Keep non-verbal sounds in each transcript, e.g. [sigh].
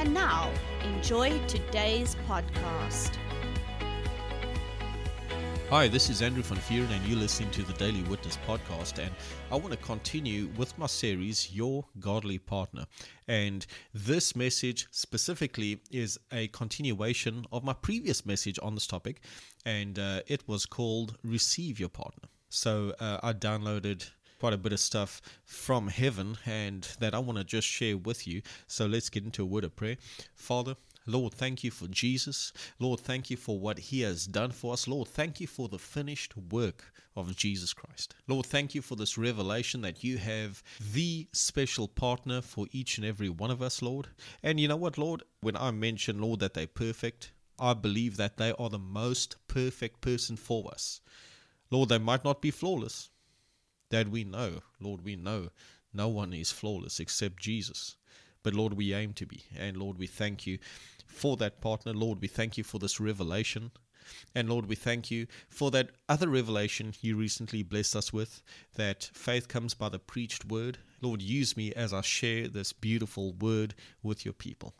And now, enjoy today's podcast. Hi, this is Andrew van Vuuren, and you're listening to the Daily Witness podcast. And I want to continue with my series, Your Godly Partner. And this message specifically is a continuation of my previous message on this topic, and uh, it was called Receive Your Partner. So uh, I downloaded quite a bit of stuff from heaven and that I want to just share with you. So let's get into a word of prayer. Father, Lord, thank you for Jesus. Lord, thank you for what he has done for us. Lord, thank you for the finished work of Jesus Christ. Lord, thank you for this revelation that you have the special partner for each and every one of us, Lord. And you know what, Lord? When I mention, Lord, that they're perfect, I believe that they are the most perfect person for us. Lord, they might not be flawless, that we know, Lord, we know no one is flawless except Jesus. But Lord, we aim to be. And Lord, we thank you for that partner. Lord, we thank you for this revelation. And Lord, we thank you for that other revelation you recently blessed us with that faith comes by the preached word. Lord, use me as I share this beautiful word with your people.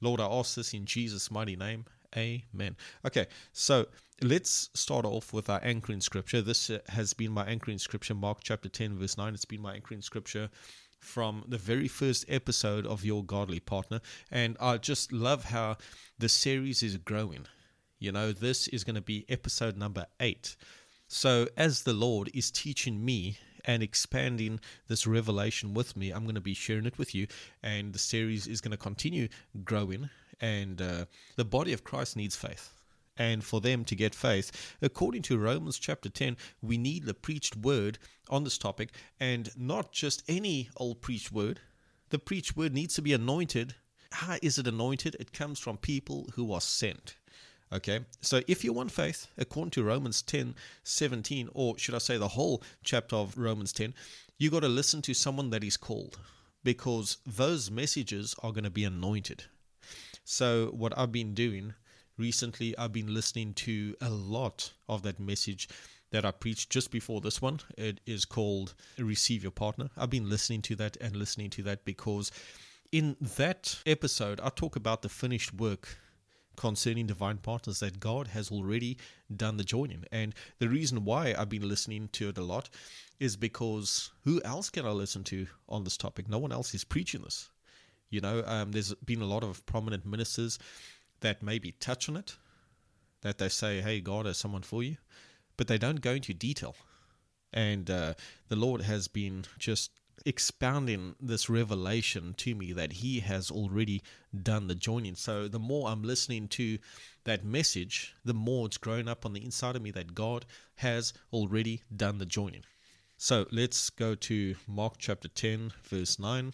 Lord, I ask this in Jesus' mighty name. Amen. Okay, so let's start off with our anchoring scripture. This uh, has been my anchoring scripture, Mark chapter 10, verse 9. It's been my anchoring scripture from the very first episode of Your Godly Partner. And I just love how the series is growing. You know, this is going to be episode number eight. So, as the Lord is teaching me and expanding this revelation with me, I'm going to be sharing it with you. And the series is going to continue growing. And uh, the body of Christ needs faith and for them to get faith. According to Romans chapter 10, we need the preached word on this topic, and not just any old preached word. The preached word needs to be anointed. How is it anointed? It comes from people who are sent. Okay, so if you want faith, according to Romans 10 17, or should I say the whole chapter of Romans 10, you got to listen to someone that is called because those messages are going to be anointed. So, what I've been doing recently I've been listening to a lot of that message that I preached just before this one. It is called Receive Your Partner. I've been listening to that and listening to that because in that episode, I talk about the finished work concerning divine partners that God has already done the joining. And the reason why I've been listening to it a lot is because who else can I listen to on this topic? No one else is preaching this. You know, um, there's been a lot of prominent ministers that maybe touch on it, that they say, hey, God has someone for you, but they don't go into detail. And uh, the Lord has been just expounding this revelation to me that He has already done the joining. So the more I'm listening to that message, the more it's grown up on the inside of me that God has already done the joining. So let's go to Mark chapter 10, verse 9.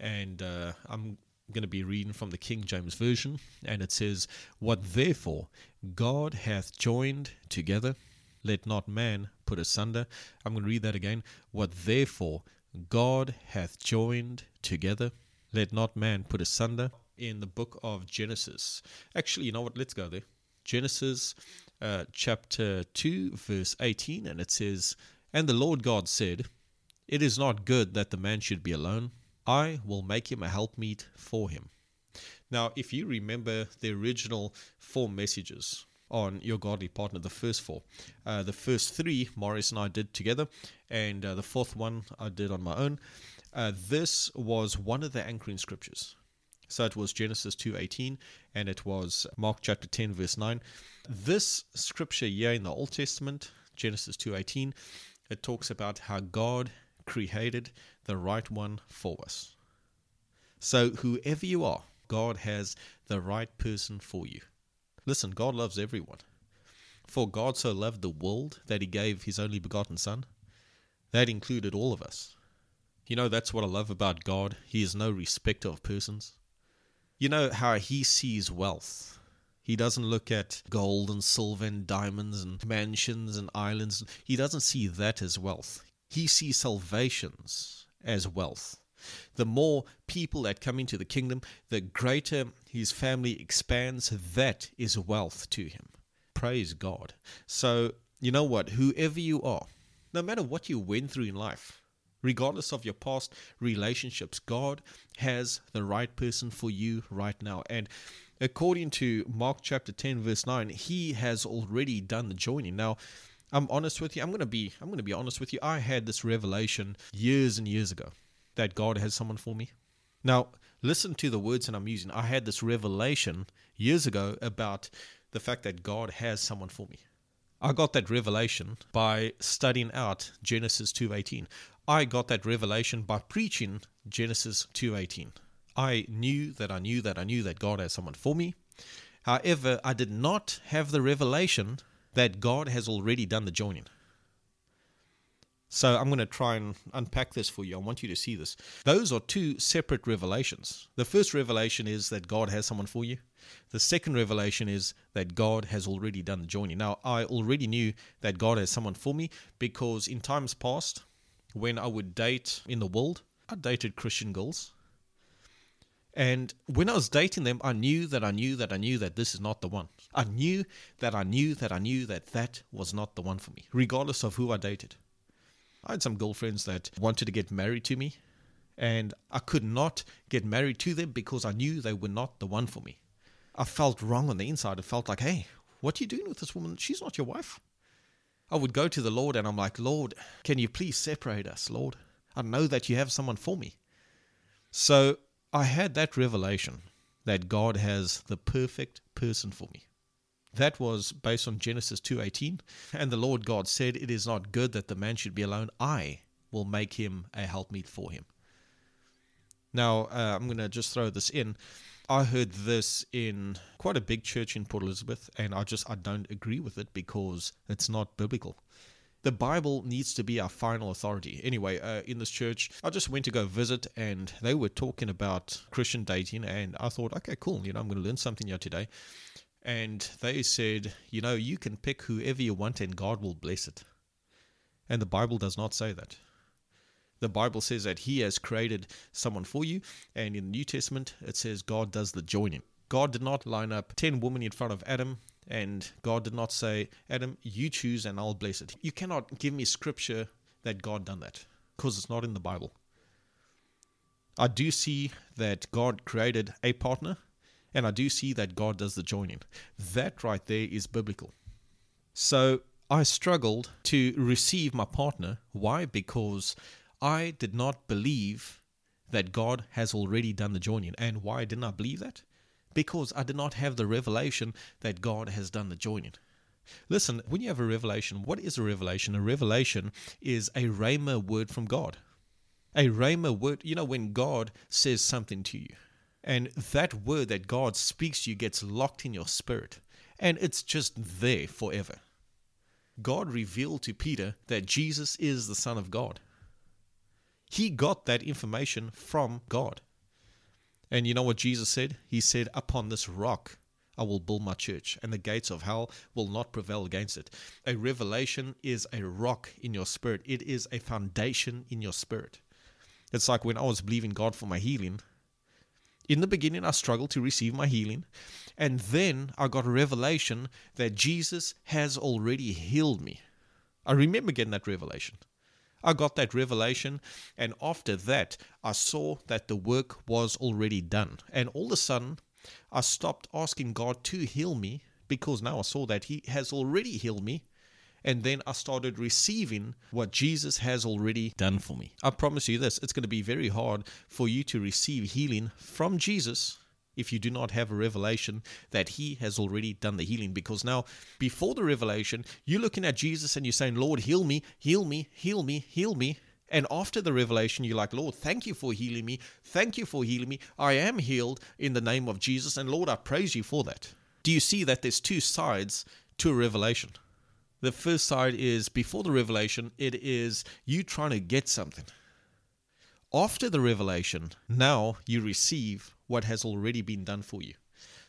And uh, I'm going to be reading from the King James Version, and it says, What therefore God hath joined together, let not man put asunder. I'm going to read that again. What therefore God hath joined together, let not man put asunder. In the book of Genesis. Actually, you know what? Let's go there. Genesis uh, chapter 2, verse 18, and it says, And the Lord God said, It is not good that the man should be alone. I will make him a helpmeet for him. Now, if you remember the original four messages on your godly partner, the first four, uh, the first three Morris and I did together, and uh, the fourth one I did on my own. Uh, this was one of the anchoring scriptures. So it was Genesis 2:18 and it was Mark chapter 10 verse 9. This scripture here in the Old Testament, Genesis 2:18, it talks about how God created the right one for us. So, whoever you are, God has the right person for you. Listen, God loves everyone. For God so loved the world that he gave his only begotten Son. That included all of us. You know, that's what I love about God. He is no respecter of persons. You know how he sees wealth. He doesn't look at gold and silver and diamonds and mansions and islands. He doesn't see that as wealth. He sees salvations as wealth. The more people that come into the kingdom, the greater his family expands. That is wealth to him. Praise God. So, you know what? Whoever you are, no matter what you went through in life, regardless of your past relationships, God has the right person for you right now. And according to Mark chapter 10 verse 9, he has already done the joining. Now, I'm honest with you. I'm to be I'm to be honest with you. I had this revelation years and years ago that God has someone for me. Now, listen to the words that I'm using. I had this revelation years ago about the fact that God has someone for me. I got that revelation by studying out Genesis 2:18. I got that revelation by preaching Genesis 2:18. I knew that I knew that I knew that God has someone for me. However, I did not have the revelation that God has already done the joining. So I'm going to try and unpack this for you. I want you to see this. Those are two separate revelations. The first revelation is that God has someone for you. The second revelation is that God has already done the joining. Now, I already knew that God has someone for me because in times past, when I would date in the world, I dated Christian girls. And when I was dating them, I knew that I knew that I knew that this is not the one. I knew that I knew that I knew that that was not the one for me, regardless of who I dated. I had some girlfriends that wanted to get married to me, and I could not get married to them because I knew they were not the one for me. I felt wrong on the inside. I felt like, hey, what are you doing with this woman? She's not your wife. I would go to the Lord and I'm like, Lord, can you please separate us, Lord? I know that you have someone for me. So I had that revelation that God has the perfect person for me. That was based on Genesis 2:18, and the Lord God said, "It is not good that the man should be alone. I will make him a helpmeet for him." Now, uh, I'm going to just throw this in. I heard this in quite a big church in Port Elizabeth, and I just I don't agree with it because it's not biblical. The Bible needs to be our final authority. Anyway, uh, in this church, I just went to go visit, and they were talking about Christian dating, and I thought, okay, cool. You know, I'm going to learn something here today. And they said, you know, you can pick whoever you want, and God will bless it. And the Bible does not say that. The Bible says that He has created someone for you, and in the New Testament it says God does the joining. God did not line up 10 women in front of Adam, and God did not say, Adam, you choose and I'll bless it. You cannot give me scripture that God done that because it's not in the Bible. I do see that God created a partner, and I do see that God does the joining. That right there is biblical. So I struggled to receive my partner. Why? Because I did not believe that God has already done the joining. And why didn't I believe that? Because I did not have the revelation that God has done the joining. Listen, when you have a revelation, what is a revelation? A revelation is a rhema word from God. A rhema word, you know, when God says something to you, and that word that God speaks to you gets locked in your spirit, and it's just there forever. God revealed to Peter that Jesus is the Son of God. He got that information from God. And you know what Jesus said? He said, Upon this rock I will build my church, and the gates of hell will not prevail against it. A revelation is a rock in your spirit, it is a foundation in your spirit. It's like when I was believing God for my healing. In the beginning, I struggled to receive my healing. And then I got a revelation that Jesus has already healed me. I remember getting that revelation. I got that revelation, and after that, I saw that the work was already done. And all of a sudden, I stopped asking God to heal me because now I saw that He has already healed me. And then I started receiving what Jesus has already done for me. I promise you this it's going to be very hard for you to receive healing from Jesus if you do not have a revelation that he has already done the healing. Because now, before the revelation, you're looking at Jesus and you're saying, Lord, heal me, heal me, heal me, heal me. And after the revelation, you're like, Lord, thank you for healing me. Thank you for healing me. I am healed in the name of Jesus. And Lord, I praise you for that. Do you see that there's two sides to a revelation? The first side is before the revelation, it is you trying to get something. After the revelation, now you receive what has already been done for you.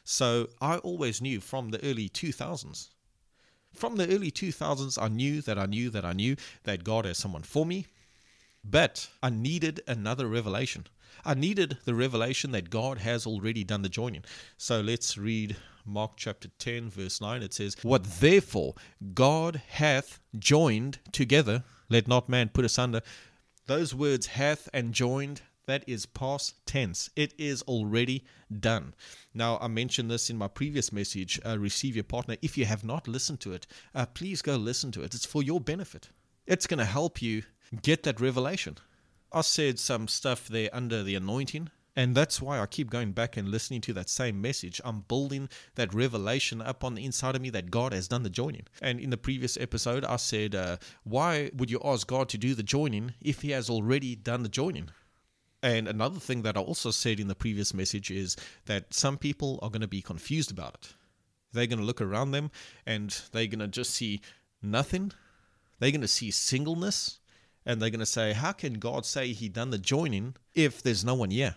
So I always knew from the early 2000s. From the early 2000s, I knew that I knew that I knew that God has someone for me, but I needed another revelation. I needed the revelation that God has already done the joining. So let's read Mark chapter 10, verse 9. It says, What therefore God hath joined together, let not man put asunder. Those words hath and joined, that is past tense. It is already done. Now, I mentioned this in my previous message, uh, Receive Your Partner. If you have not listened to it, uh, please go listen to it. It's for your benefit. It's going to help you get that revelation. I said some stuff there under the anointing, and that's why I keep going back and listening to that same message. I'm building that revelation up on the inside of me that God has done the joining. And in the previous episode, I said, uh, Why would you ask God to do the joining if He has already done the joining? And another thing that I also said in the previous message is that some people are going to be confused about it. They're going to look around them and they're going to just see nothing. They're going to see singleness and they're going to say, How can God say He done the joining if there's no one here?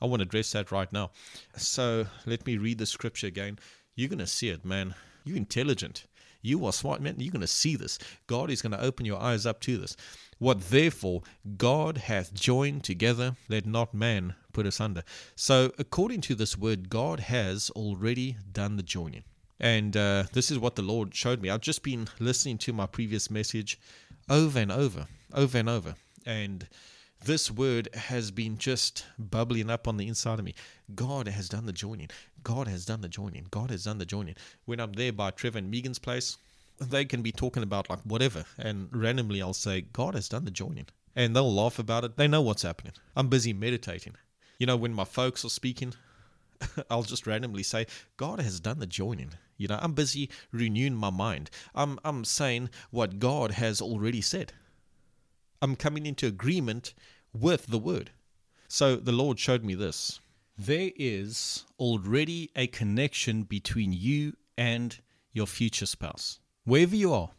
I want to address that right now. So let me read the scripture again. You're going to see it, man. You're intelligent. You are smart, man. You're going to see this. God is going to open your eyes up to this. What therefore God hath joined together, let not man put asunder. So, according to this word, God has already done the joining. And uh, this is what the Lord showed me. I've just been listening to my previous message over and over, over and over. And this word has been just bubbling up on the inside of me. God has done the joining. God has done the joining. God has done the joining. When I'm there by Trevor and Megan's place, they can be talking about like whatever, and randomly I'll say, God has done the joining. And they'll laugh about it. They know what's happening. I'm busy meditating. You know, when my folks are speaking, [laughs] I'll just randomly say, God has done the joining. You know, I'm busy renewing my mind. I'm, I'm saying what God has already said. I'm coming into agreement with the word. So the Lord showed me this. There is already a connection between you and your future spouse wherever you are,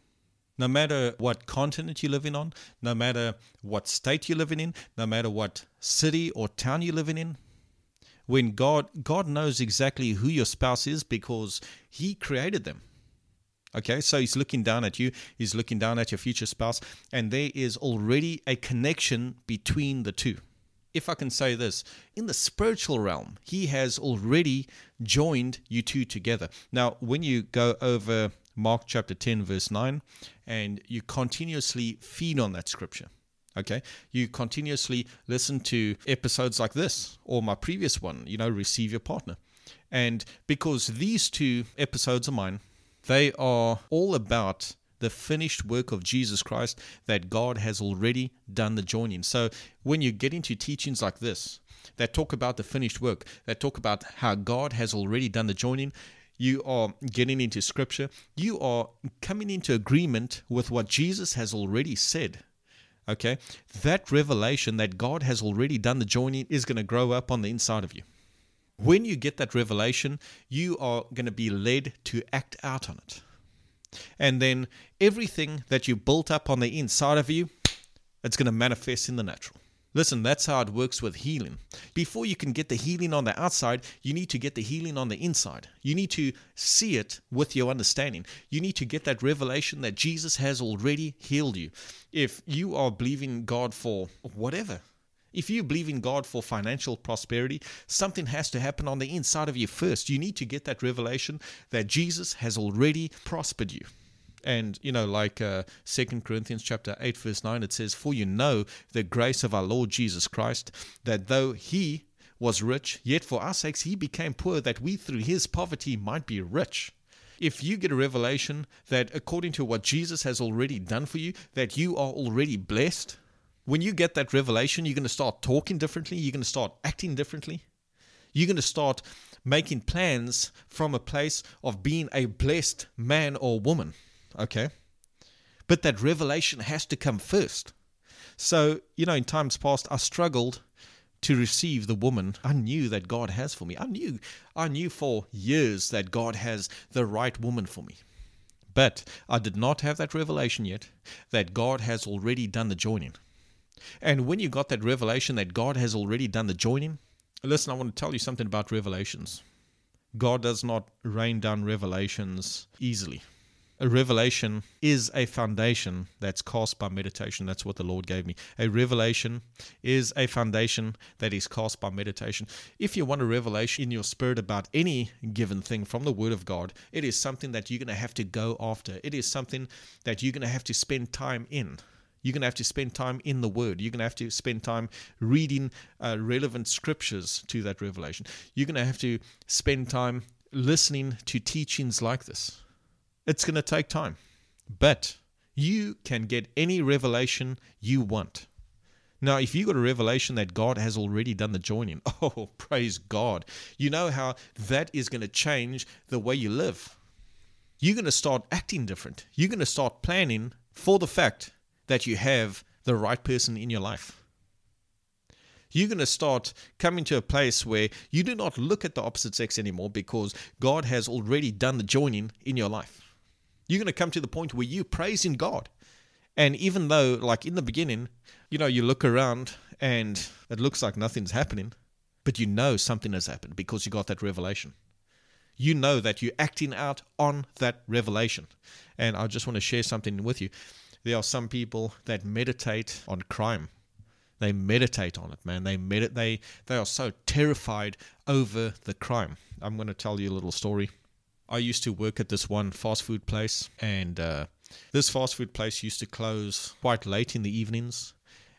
no matter what continent you're living on, no matter what state you're living in, no matter what city or town you're living in, when God God knows exactly who your spouse is because He created them. Okay, so He's looking down at you, He's looking down at your future spouse, and there is already a connection between the two. If I can say this, in the spiritual realm, He has already joined you two together. Now, when you go over Mark chapter 10, verse 9, and you continuously feed on that scripture. Okay, you continuously listen to episodes like this or my previous one, you know, Receive Your Partner. And because these two episodes of mine, they are all about the finished work of Jesus Christ that God has already done the joining. So when you get into teachings like this, that talk about the finished work, that talk about how God has already done the joining, you are getting into scripture, you are coming into agreement with what Jesus has already said. Okay? That revelation that God has already done the joining is going to grow up on the inside of you. When you get that revelation, you are going to be led to act out on it. And then everything that you built up on the inside of you, it's going to manifest in the natural. Listen, that's how it works with healing. Before you can get the healing on the outside, you need to get the healing on the inside. You need to see it with your understanding. You need to get that revelation that Jesus has already healed you. If you are believing God for whatever, if you believe in God for financial prosperity, something has to happen on the inside of you first. You need to get that revelation that Jesus has already prospered you. And you know, like uh, Second Corinthians chapter eight verse nine, it says, "For you know the grace of our Lord Jesus Christ, that though He was rich, yet for our sakes He became poor, that we through His poverty might be rich." If you get a revelation that according to what Jesus has already done for you, that you are already blessed, when you get that revelation, you're going to start talking differently. You're going to start acting differently. You're going to start making plans from a place of being a blessed man or woman. Okay. But that revelation has to come first. So, you know, in times past, I struggled to receive the woman I knew that God has for me. I knew, I knew for years that God has the right woman for me. But I did not have that revelation yet that God has already done the joining. And when you got that revelation that God has already done the joining, listen, I want to tell you something about revelations. God does not rain down revelations easily. A revelation is a foundation that's cast by meditation. That's what the Lord gave me. A revelation is a foundation that is cast by meditation. If you want a revelation in your spirit about any given thing from the Word of God, it is something that you're going to have to go after. It is something that you're going to have to spend time in. You're going to have to spend time in the Word. You're going to have to spend time reading uh, relevant scriptures to that revelation. You're going to have to spend time listening to teachings like this. It's going to take time, but you can get any revelation you want. Now, if you got a revelation that God has already done the joining, [laughs] oh, praise God. You know how that is going to change the way you live. You're going to start acting different. You're going to start planning for the fact that you have the right person in your life. You're going to start coming to a place where you do not look at the opposite sex anymore because God has already done the joining in your life. You're going to come to the point where you're praising God. And even though, like in the beginning, you know, you look around and it looks like nothing's happening, but you know something has happened because you got that revelation. You know that you're acting out on that revelation. And I just want to share something with you. There are some people that meditate on crime. They meditate on it, man. They medit they they are so terrified over the crime. I'm going to tell you a little story. I used to work at this one fast food place, and uh, this fast food place used to close quite late in the evenings.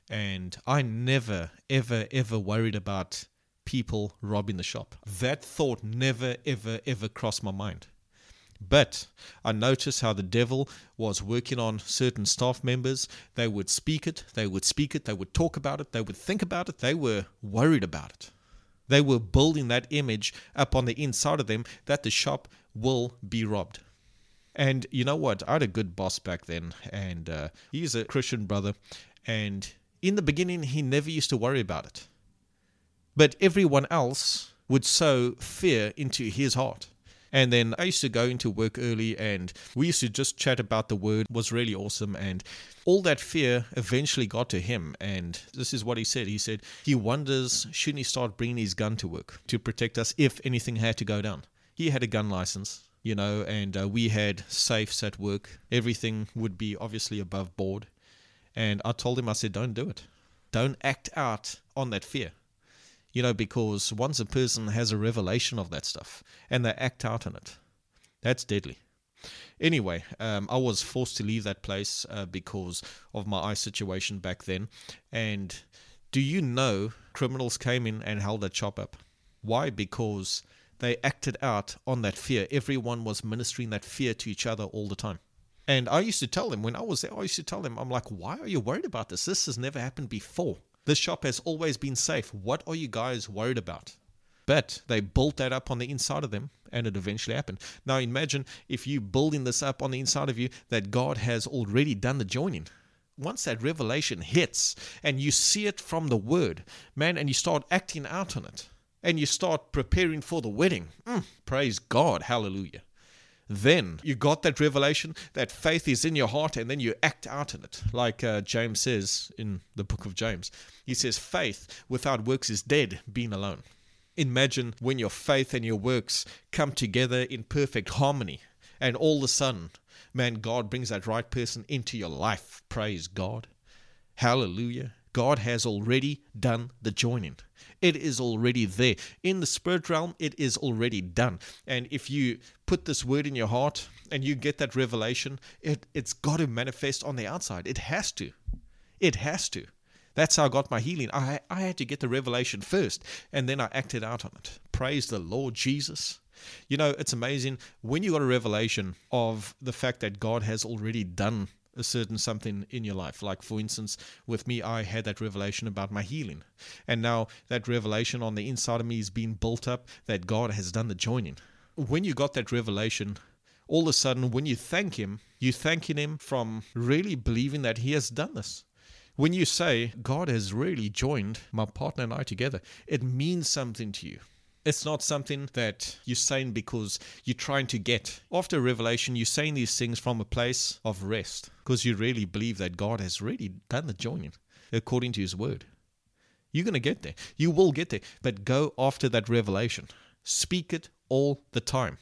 And I never, ever, ever worried about people robbing the shop. That thought never, ever, ever crossed my mind. But I noticed how the devil was working on certain staff members. They would speak it, they would speak it, they would talk about it, they would think about it, they were worried about it. They were building that image up on the inside of them that the shop will be robbed. And you know what? I had a good boss back then, and uh, he's a Christian brother. And in the beginning, he never used to worry about it. But everyone else would sow fear into his heart. And then I used to go into work early and we used to just chat about the word was really awesome and all that fear eventually got to him and this is what he said. He said he wonders shouldn't he start bringing his gun to work to protect us if anything had to go down. He had a gun license you know, and uh, we had safes at work. Everything would be obviously above board. And I told him, I said, don't do it. Don't act out on that fear you know, because once a person has a revelation of that stuff and they act out on it, that's deadly. Anyway, um, I was forced to leave that place uh, because of my eye situation back then. And do you know criminals came in and held that shop up? Why? Because they acted out on that fear. Everyone was ministering that fear to each other all the time. And I used to tell them when I was there, I used to tell them, I'm like, why are you worried about this? This has never happened before. This shop has always been safe. What are you guys worried about? But they built that up on the inside of them and it eventually happened. Now imagine if you building this up on the inside of you that God has already done the joining. Once that revelation hits and you see it from the word, man, and you start acting out on it and you start preparing for the wedding. Mm, praise God. Hallelujah then you got that revelation that faith is in your heart and then you act out in it. Like uh, james says in the book of james he says faith without works is dead being alone. Imagine when your faith and your works come together in perfect harmony and all of a sudden man god brings that right person into your life. Praise god. Hallelujah God has already done the joining. It is already there. In the spirit realm, it is already done. And if you put this word in your heart and you get that revelation, it, it's got to manifest on the outside. It has to. It has to. That's how I got my healing. I, I had to get the revelation first, and then I acted out on it. Praise the Lord Jesus. You know, it's amazing when you got a revelation of the fact that God has already done a certain something in your life. Like, for instance, with me, I had that revelation about my healing. And now that revelation on the inside of me is being built up that God has done the joining. When you got that revelation, all of a sudden, when you thank Him, you're thanking Him from really believing that He has done this. When you say, God has really joined my partner and I together, it means something to you. It's not something that you're saying because you're trying to get. After revelation, you're saying these things from a place of rest because you really believe that God has really done the joining according to His word. You're going to get there. You will get there. But go after that revelation. Speak it, all the time.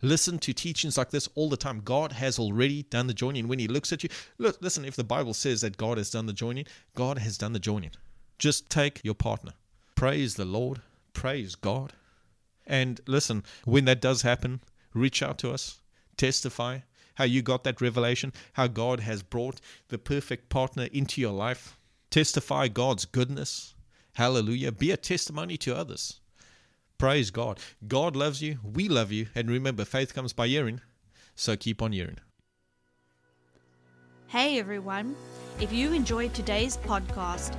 Listen to teachings like this all the time. God has already done the joining. When He looks at you, look, listen, if the Bible says that God has done the joining, God has done the joining. Just take your partner. Praise the Lord. Praise God. And listen, when that does happen, reach out to us, testify how you got that revelation, how God has brought the perfect partner into your life. Testify God's goodness. Hallelujah. Be a testimony to others. Praise God. God loves you. We love you. And remember, faith comes by hearing. So keep on hearing. Hey everyone. If you enjoyed today's podcast,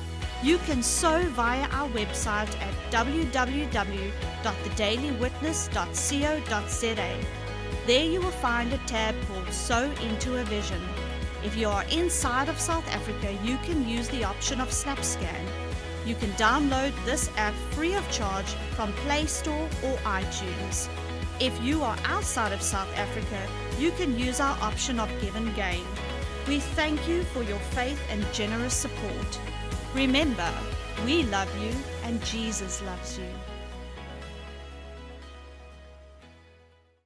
You can sow via our website at www.thedailywitness.co.za. There you will find a tab called Sow into a Vision. If you are inside of South Africa, you can use the option of SnapScan you can download this app free of charge from Play Store or iTunes. If you are outside of South Africa, you can use our option of GivenGain. We thank you for your faith and generous support. Remember, we love you and Jesus loves you.